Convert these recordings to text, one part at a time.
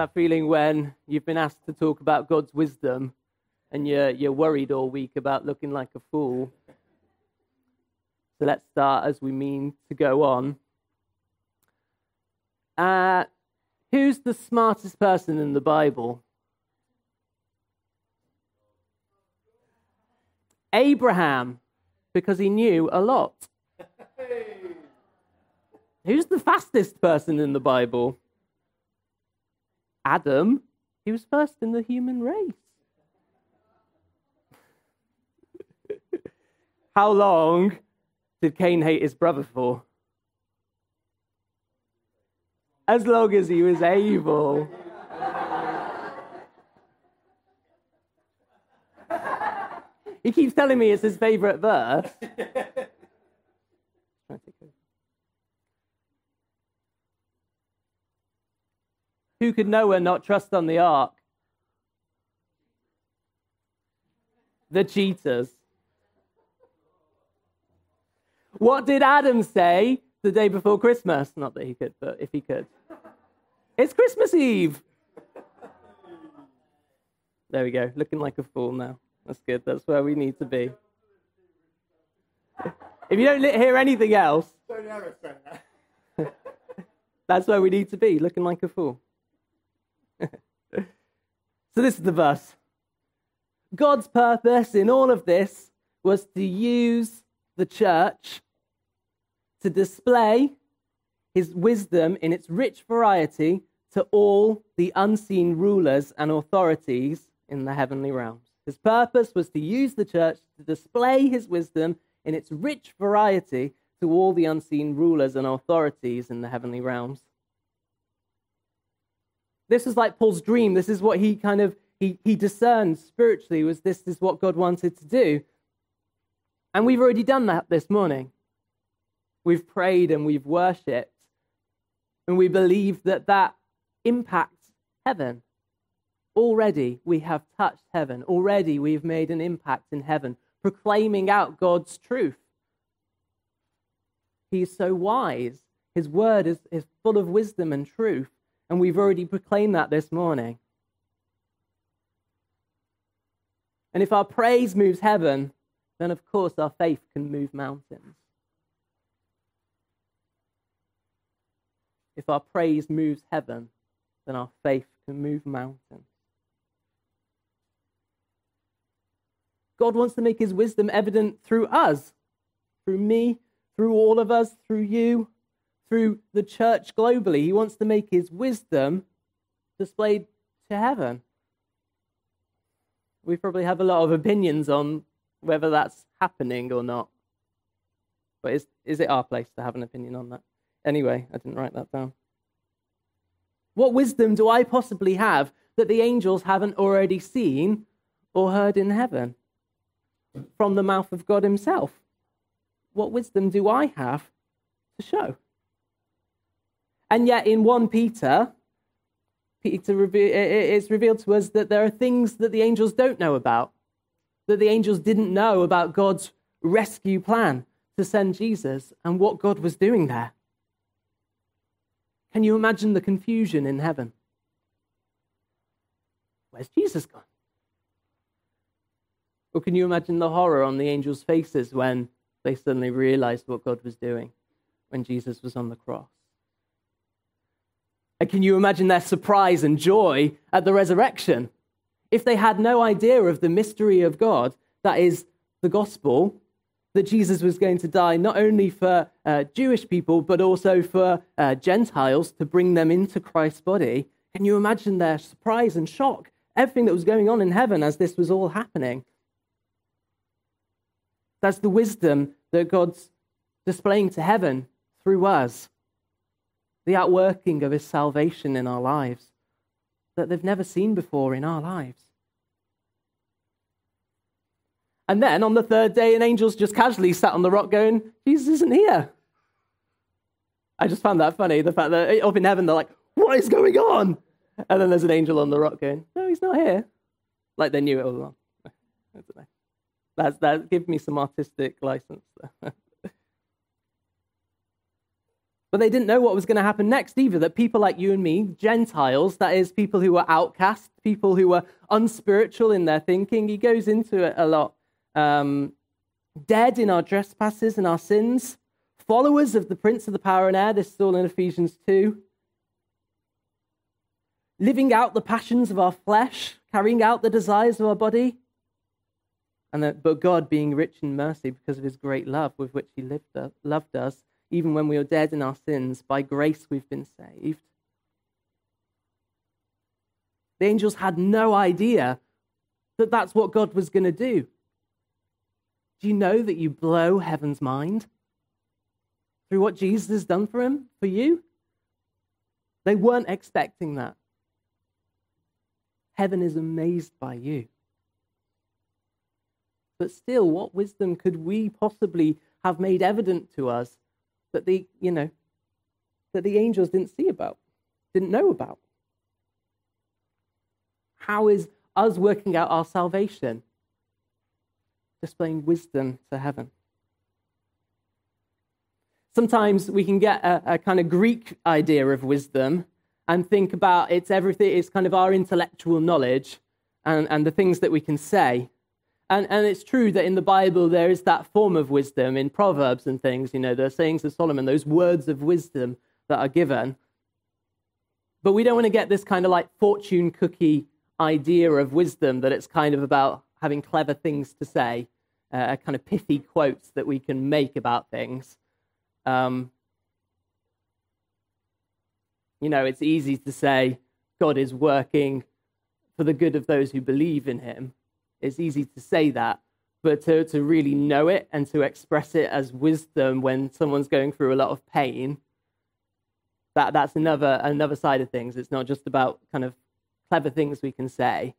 That feeling when you've been asked to talk about God's wisdom and you're, you're worried all week about looking like a fool. So let's start as we mean to go on. Uh, who's the smartest person in the Bible? Abraham, because he knew a lot. Who's the fastest person in the Bible? Adam. He was first in the human race. How long did Cain hate his brother for? As long as he was able. he keeps telling me it's his favorite verse. Who could Noah not trust on the ark? The cheaters. What did Adam say the day before Christmas? Not that he could, but if he could. It's Christmas Eve. There we go, looking like a fool now. That's good, that's where we need to be. If you don't hear anything else, that's where we need to be, looking like a fool. So, this is the verse. God's purpose in all of this was to use the church to display his wisdom in its rich variety to all the unseen rulers and authorities in the heavenly realms. His purpose was to use the church to display his wisdom in its rich variety to all the unseen rulers and authorities in the heavenly realms. This is like Paul's dream. This is what he kind of he, he discerned spiritually was this is what God wanted to do. And we've already done that this morning. We've prayed and we've worshipped. And we believe that that impacts heaven. Already we have touched heaven. Already we've made an impact in heaven, proclaiming out God's truth. He is so wise. His word is, is full of wisdom and truth. And we've already proclaimed that this morning. And if our praise moves heaven, then of course our faith can move mountains. If our praise moves heaven, then our faith can move mountains. God wants to make his wisdom evident through us, through me, through all of us, through you, through the church globally. He wants to make his wisdom displayed to heaven. We probably have a lot of opinions on whether that's happening or not. But is, is it our place to have an opinion on that? Anyway, I didn't write that down. What wisdom do I possibly have that the angels haven't already seen or heard in heaven from the mouth of God Himself? What wisdom do I have to show? And yet, in 1 Peter, Peter it's revealed to us that there are things that the angels don't know about, that the angels didn't know about God's rescue plan to send Jesus and what God was doing there. Can you imagine the confusion in heaven? Where's Jesus gone? Or can you imagine the horror on the angels' faces when they suddenly realized what God was doing when Jesus was on the cross? And can you imagine their surprise and joy at the resurrection? If they had no idea of the mystery of God, that is the gospel, that Jesus was going to die not only for uh, Jewish people, but also for uh, Gentiles to bring them into Christ's body, can you imagine their surprise and shock? Everything that was going on in heaven as this was all happening. That's the wisdom that God's displaying to heaven through us the outworking of his salvation in our lives that they've never seen before in our lives. And then on the third day, an angel's just casually sat on the rock going, Jesus isn't here. I just found that funny, the fact that up in heaven they're like, what is going on? And then there's an angel on the rock going, no, he's not here. Like they knew it all along. I don't know. That's, that, give me some artistic license. But they didn't know what was going to happen next either. That people like you and me, Gentiles, that is, people who were outcast, people who were unspiritual in their thinking, he goes into it a lot. Um, dead in our trespasses and our sins, followers of the prince of the power and air, this is all in Ephesians 2. Living out the passions of our flesh, carrying out the desires of our body. And that, but God, being rich in mercy because of his great love with which he lived, uh, loved us, even when we are dead in our sins, by grace we've been saved. The angels had no idea that that's what God was going to do. Do you know that you blow heaven's mind through what Jesus has done for him, for you? They weren't expecting that. Heaven is amazed by you. But still, what wisdom could we possibly have made evident to us that the, you know, that the angels didn't see about, didn't know about? How is us working out our salvation? Displaying wisdom to heaven. Sometimes we can get a, a kind of Greek idea of wisdom and think about it's everything, it's kind of our intellectual knowledge and, and the things that we can say. And, and it's true that in the Bible there is that form of wisdom in Proverbs and things, you know, the sayings of Solomon, those words of wisdom that are given. But we don't want to get this kind of like fortune cookie idea of wisdom that it's kind of about having clever things to say, uh, kind of pithy quotes that we can make about things. Um, you know, it's easy to say God is working for the good of those who believe in him. It's easy to say that, but to, to really know it and to express it as wisdom when someone's going through a lot of pain, that, that's another, another side of things. It's not just about kind of clever things we can say,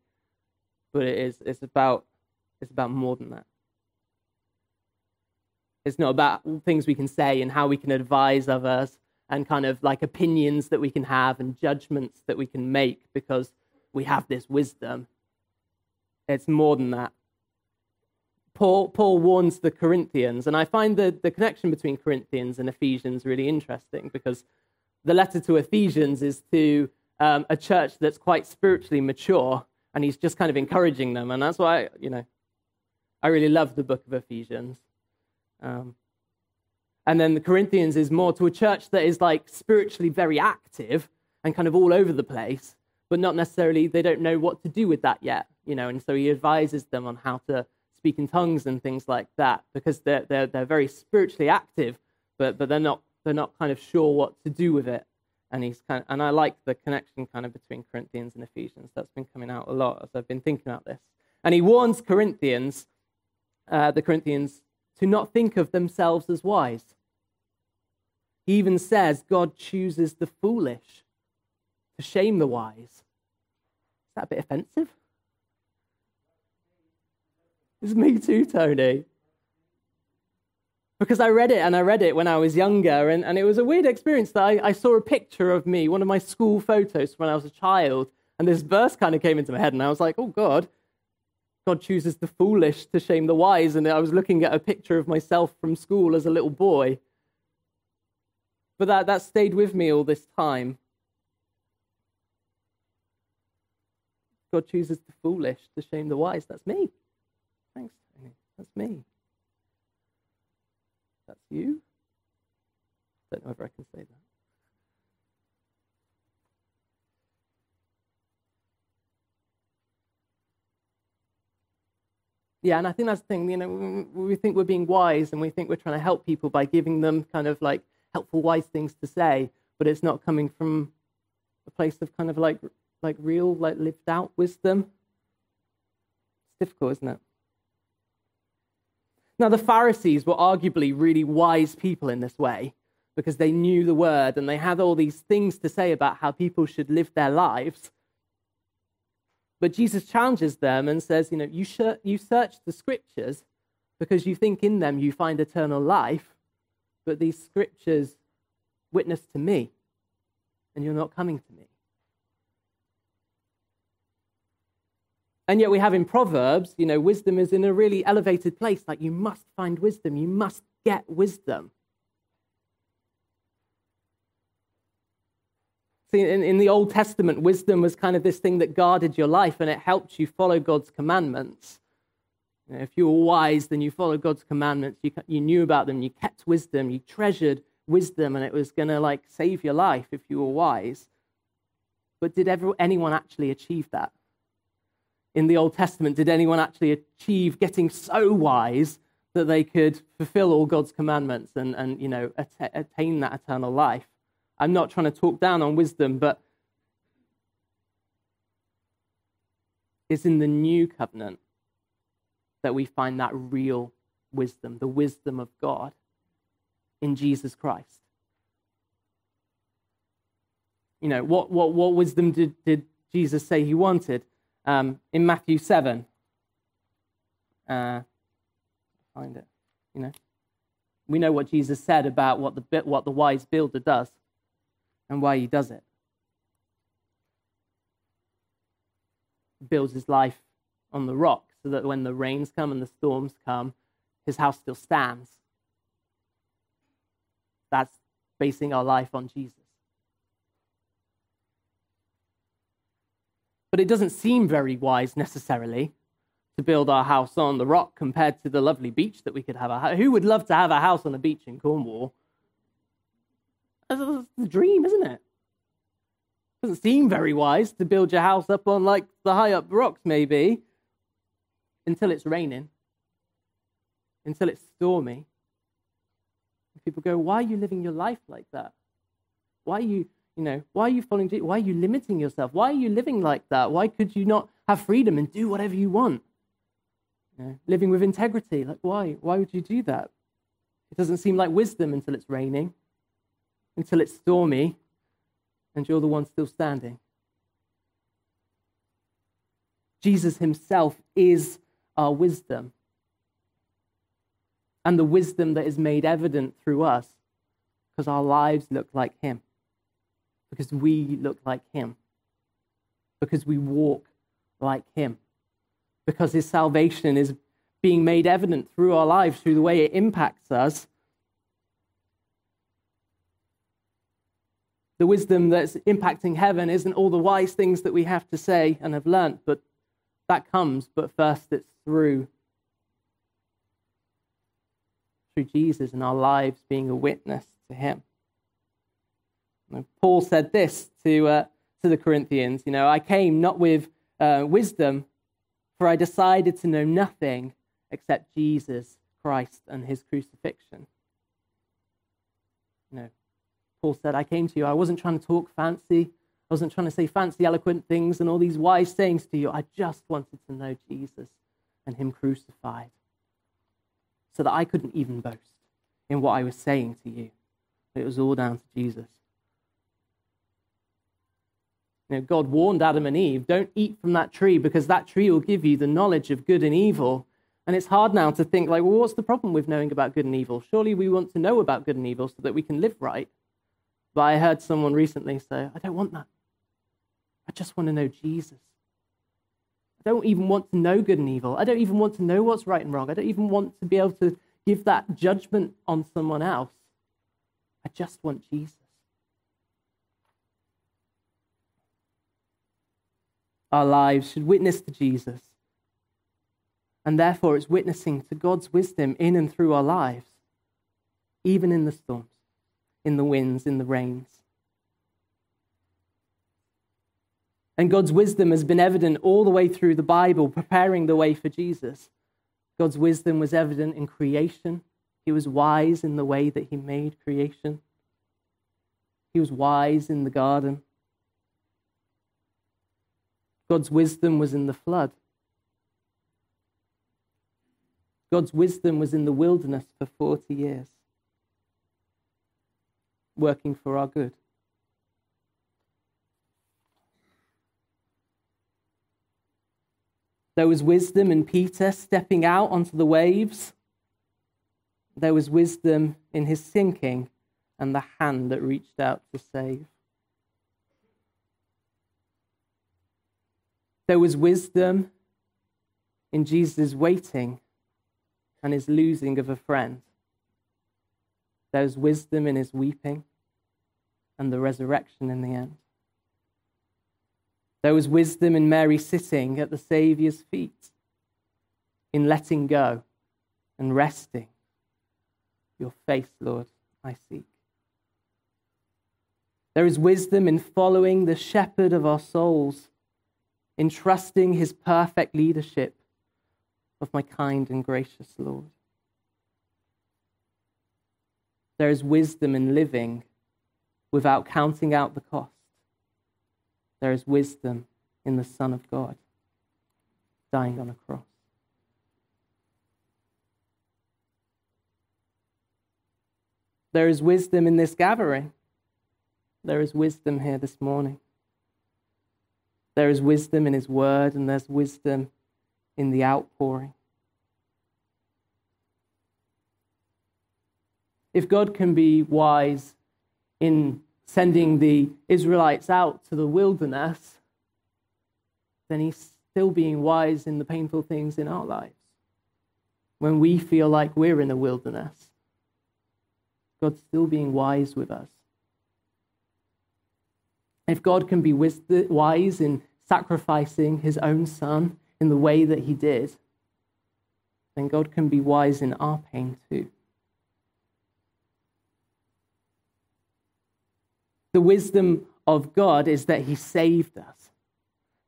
but it is, it's, about, it's about more than that. It's not about things we can say and how we can advise others and kind of like opinions that we can have and judgments that we can make because we have this wisdom. It's more than that. Paul, Paul warns the Corinthians, and I find the, the connection between Corinthians and Ephesians really interesting because the letter to Ephesians is to um, a church that's quite spiritually mature, and he's just kind of encouraging them. And that's why, you know, I really love the book of Ephesians. Um, and then the Corinthians is more to a church that is like spiritually very active and kind of all over the place, but not necessarily, they don't know what to do with that yet you know, and so he advises them on how to speak in tongues and things like that because they're, they're, they're very spiritually active, but, but they're, not, they're not kind of sure what to do with it. And, he's kind of, and I like the connection kind of between Corinthians and Ephesians. That's been coming out a lot as I've been thinking about this. And he warns Corinthians, uh, the Corinthians, to not think of themselves as wise. He even says God chooses the foolish to shame the wise. Is that a bit offensive? It's me too, Tony. Because I read it and I read it when I was younger, and, and it was a weird experience that I, I saw a picture of me, one of my school photos when I was a child, and this verse kind of came into my head, and I was like, oh God, God chooses the foolish to shame the wise. And I was looking at a picture of myself from school as a little boy. But that, that stayed with me all this time. God chooses the foolish to shame the wise. That's me. Thanks, Tony. That's me. That's you? Don't know if I can say that. Yeah, and I think that's the thing, you know, we think we're being wise and we think we're trying to help people by giving them kind of like helpful, wise things to say, but it's not coming from a place of kind of like, like real, like lived out wisdom. It's difficult, isn't it? Now, the Pharisees were arguably really wise people in this way because they knew the word and they had all these things to say about how people should live their lives. But Jesus challenges them and says, You know, you, sh- you search the scriptures because you think in them you find eternal life, but these scriptures witness to me, and you're not coming to me. And yet we have in Proverbs, you know, wisdom is in a really elevated place. Like you must find wisdom, you must get wisdom. See, in, in the Old Testament, wisdom was kind of this thing that guarded your life and it helped you follow God's commandments. You know, if you were wise, then you followed God's commandments. You, you knew about them. You kept wisdom. You treasured wisdom, and it was going to like save your life if you were wise. But did ever, anyone actually achieve that? In the Old Testament, did anyone actually achieve getting so wise that they could fulfill all God's commandments and, and you know, attain that eternal life? I'm not trying to talk down on wisdom, but it's in the new covenant that we find that real wisdom, the wisdom of God in Jesus Christ. You know, what, what, what wisdom did, did Jesus say he wanted? Um, in Matthew 7, uh, find it, you know. We know what Jesus said about what the, what the wise builder does and why he does it. Builds his life on the rock so that when the rains come and the storms come, his house still stands. That's basing our life on Jesus. But it doesn't seem very wise necessarily to build our house on the rock compared to the lovely beach that we could have. Who would love to have a house on a beach in Cornwall? That's the dream, isn't it? Doesn't seem very wise to build your house up on like the high up rocks, maybe, until it's raining, until it's stormy. People go, Why are you living your life like that? Why are you, you know, why are you following Jesus? Why are you limiting yourself? Why are you living like that? Why could you not have freedom and do whatever you want? You know, living with integrity. Like, why? Why would you do that? It doesn't seem like wisdom until it's raining until it's stormy and you're the one still standing. Jesus himself is our wisdom. And the wisdom that is made evident through us because our lives look like him, because we look like him, because we walk like him, because his salvation is being made evident through our lives, through the way it impacts us, the wisdom that's impacting heaven isn't all the wise things that we have to say and have learnt, but that comes, but first it's through through Jesus and our lives being a witness to him. Paul said this to, uh, to the Corinthians, you know, I came not with uh, wisdom, for I decided to know nothing except Jesus Christ and his crucifixion. You know, Paul said, I came to you. I wasn't trying to talk fancy. I wasn't trying to say fancy, eloquent things and all these wise sayings to you. I just wanted to know Jesus and Him crucified so that I couldn't even boast in what I was saying to you. It was all down to Jesus. Know, God warned Adam and Eve, don't eat from that tree because that tree will give you the knowledge of good and evil. And it's hard now to think, like, well, what's the problem with knowing about good and evil? Surely we want to know about good and evil so that we can live right. But I heard someone recently say, I don't want that. I just want to know Jesus. I don't even want to know good and evil. I don't even want to know what's right and wrong. I don't even want to be able to give that judgment on someone else. I just want Jesus. Our lives should witness to Jesus. And therefore, it's witnessing to God's wisdom in and through our lives, even in the storms in the winds, in the rains. And God's wisdom has been evident all the way through the Bible, preparing the way for Jesus. God's wisdom was evident in creation. He was wise in the way that he made creation. He was wise in the garden. God's wisdom was in the flood. God's wisdom was in the wilderness for 40 years working for our good. There was wisdom in Peter stepping out onto the waves. There was wisdom in his sinking and the hand that reached out to save. There was wisdom in Jesus' waiting and his losing of a friend. There was wisdom in his weeping and the resurrection in the end. There was wisdom in Mary sitting at the Saviour's feet, in letting go and resting. Your face, Lord, I seek. There is wisdom in following the shepherd of our souls, in trusting his perfect leadership of my kind and gracious Lord. There is wisdom in living without counting out the cost. There is wisdom in the Son of God dying on a cross. There is wisdom in this gathering. There is wisdom here this morning. There is wisdom in His word, and there's wisdom in the outpouring. If God can be wise in sending the Israelites out to the wilderness, then He's still being wise in the painful things in our lives. When we feel like we're in a wilderness, God's still being wise with us. If God can be wise in sacrificing his own son in the way that he did, then God can be wise in our pain too. The wisdom of God is that he saved us,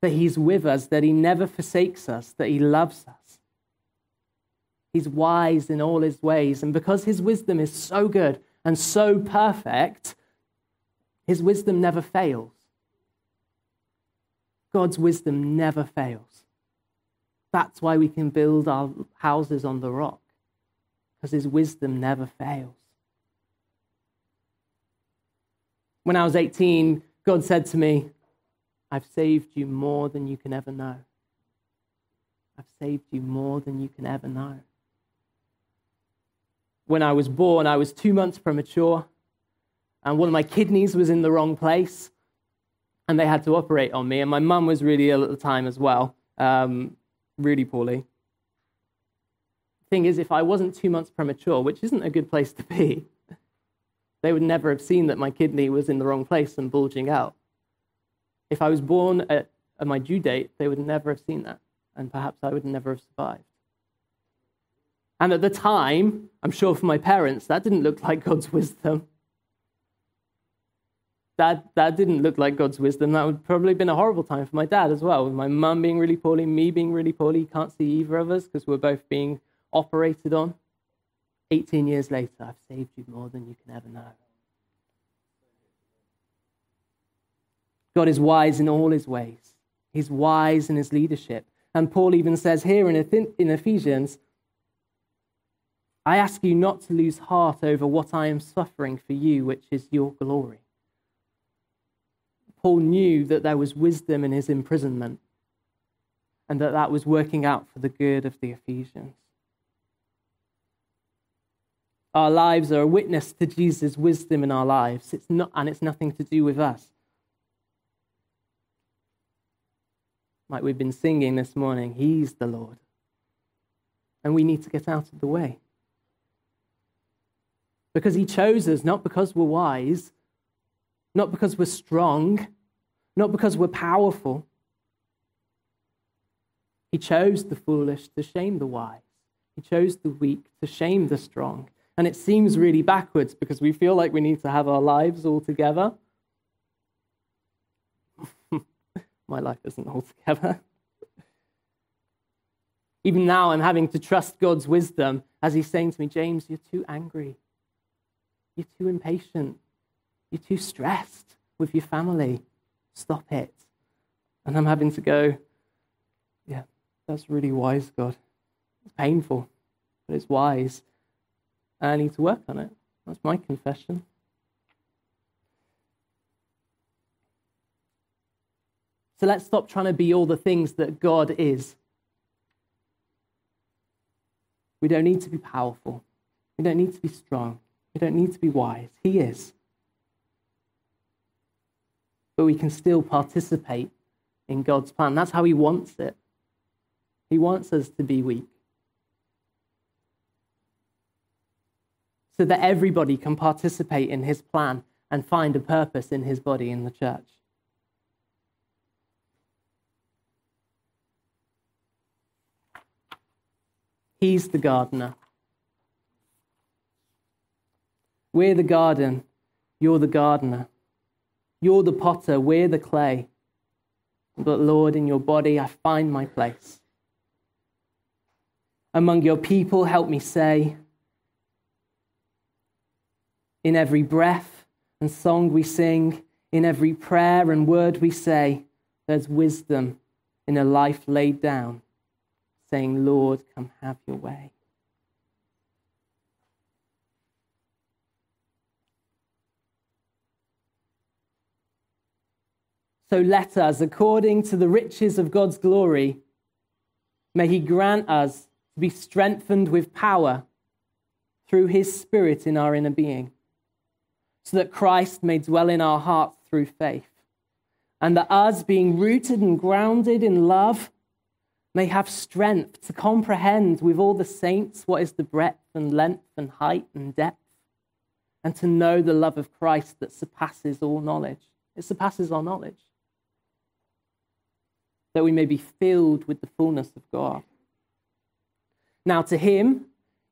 that he's with us, that he never forsakes us, that he loves us. He's wise in all his ways. And because his wisdom is so good and so perfect, his wisdom never fails. God's wisdom never fails. That's why we can build our houses on the rock, because his wisdom never fails. When I was 18, God said to me, I've saved you more than you can ever know. I've saved you more than you can ever know when I was born, I was two months premature, and one of my kidneys was in the wrong place, and they had to operate on me. And my mum was really ill at the time as well, um, really poorly. Thing is, if I wasn't two months premature, which isn't a good place to be, they would never have seen that my kidney was in the wrong place and bulging out. If I was born at, at my due date, they would never have seen that, and perhaps I would never have survived. And at the time, I'm sure for my parents, that didn't look like God's wisdom. That, that didn't look like God's wisdom. That would probably have been a horrible time for my dad as well, with my mum being really poorly, me being really poorly. Can't see either of us because we're both being operated on. 18 years later, I've saved you more than you can ever know. God is wise in all his ways. He's wise in his leadership. And Paul even says here in Ephesians I ask you not to lose heart over what I am suffering for you, which is your glory. Paul knew that there was wisdom in his imprisonment and that that was working out for the good of the Ephesians. Our lives are a witness to Jesus' wisdom in our lives, it's not, and it's nothing to do with us. Like we've been singing this morning, He's the Lord. And we need to get out of the way because he chose us not because we're wise, not because we're strong, not because we're powerful. He chose the foolish to shame the wise. He chose the weak to shame the strong. And it seems really backwards because we feel like we need to have our lives all together. My life isn't all together. Even now, I'm having to trust God's wisdom as He's saying to me, James, you're too angry. You're too impatient. You're too stressed with your family. Stop it. And I'm having to go, yeah, that's really wise, God. It's painful, but it's wise. And I need to work on it. That's my confession. So let's stop trying to be all the things that God is. We don't need to be powerful. We don't need to be strong. We don't need to be wise. He is but we can still participate in God's plan. That's how He wants it. He wants us to be weak. So that everybody can participate in His plan and find a purpose in His body in the church. He's the gardener. We're the garden. You're the gardener. You're the potter, we're the clay. But Lord, in your body I find my place. Among your people, help me say, in every breath and song we sing, in every prayer and word we say, there's wisdom in a life laid down, saying, Lord, come have your way. So let us, according to the riches of God's glory, may He grant us to be strengthened with power through His Spirit in our inner being, so that Christ may dwell in our hearts through faith, and that us, being rooted and grounded in love, may have strength to comprehend with all the saints what is the breadth and length and height and depth, and to know the love of Christ that surpasses all knowledge. It surpasses our knowledge that we may be filled with the fullness of God. Now, to him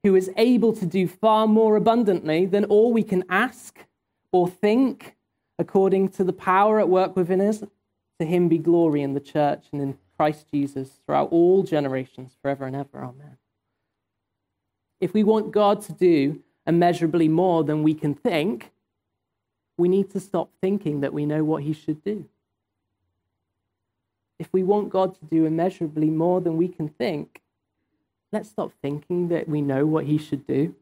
who is able to do far more abundantly than all we can ask or think, according to the power at work within us, to him be glory in the church and in Christ Jesus throughout all generations, forever and ever. Amen. If we want God to do immeasurably more than we can think, we need to stop thinking that we know what he should do if we want God to do immeasurably more than we can think, let's stop thinking that we know what He should do.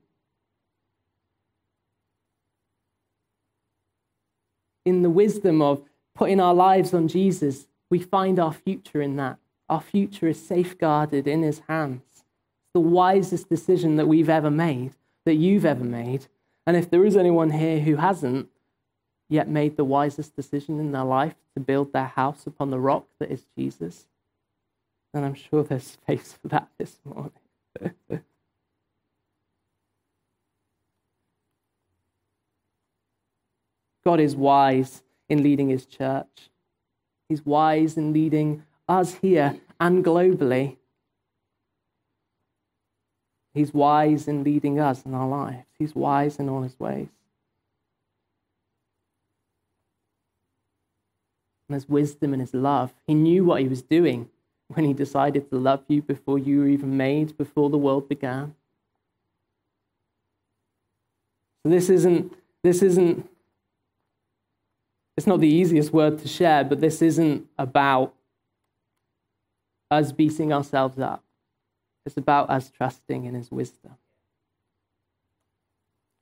In the wisdom of putting our lives on Jesus, we find our future in that. Our future is safeguarded in His hands. It's the wisest decision that we've ever made, that you've ever made. And if there is anyone here who hasn't, yet made the wisest decision in their life to build their house upon the rock that is Jesus. And I'm sure there's space for that this morning. God is wise in leading his church. He's wise in leading us here and globally. He's wise in leading us in our lives. He's wise in all his ways. And his wisdom and his love. He knew what he was doing when he decided to love you before you were even made, before the world began. So this isn't this isn't it's not the easiest word to share, but this isn't about us beating ourselves up. It's about us trusting in his wisdom.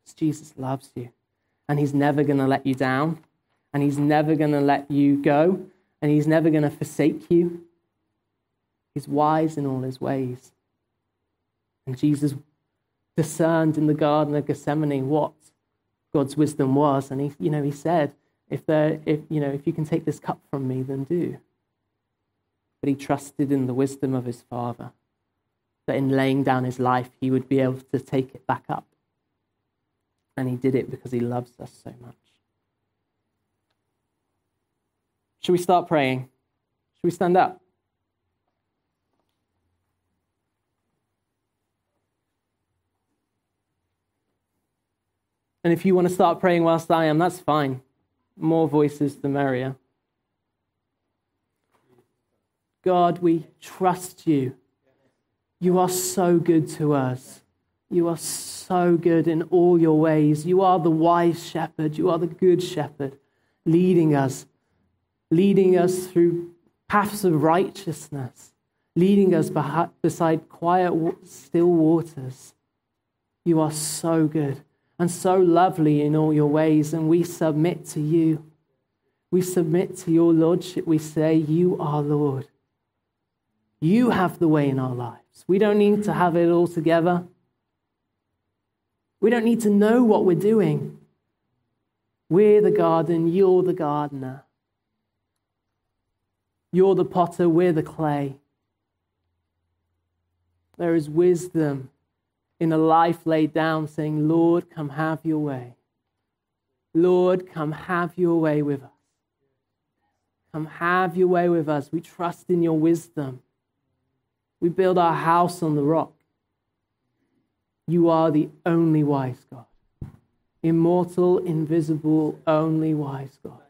Because Jesus loves you, and he's never going to let you down and He's never going to let you go, and He's never going to forsake you. He's wise in all His ways. And Jesus discerned in the Garden of Gethsemane what God's wisdom was, and he, you know, he said, "If there, if you know, if you can take this cup from me, then do." But he trusted in the wisdom of his Father, that in laying down his life, he would be able to take it back up. And he did it because he loves us so much. Should we start praying? Should we stand up? And if you want to start praying whilst I am, that's fine. More voices, the merrier. God, we trust you. You are so good to us. You are so good in all your ways. You are the wise shepherd. You are the good shepherd, leading us leading us through paths of righteousness, leading us beside quiet, still waters. You are so good and so lovely in all your ways, and we submit to you. We submit to your Lordship. We say, You are Lord. You have the way in our lives. We don't need to have it all together. We don't need to know what we're doing. We're the garden, you're the gardener. You're the potter, we're the clay. There is wisdom in a life laid down saying, Lord, come have your way. Lord, come have your way with us. Come have your way with us. We trust in your wisdom. We build our house on the rock. You are the only wise God. Immortal, invisible, only wise God.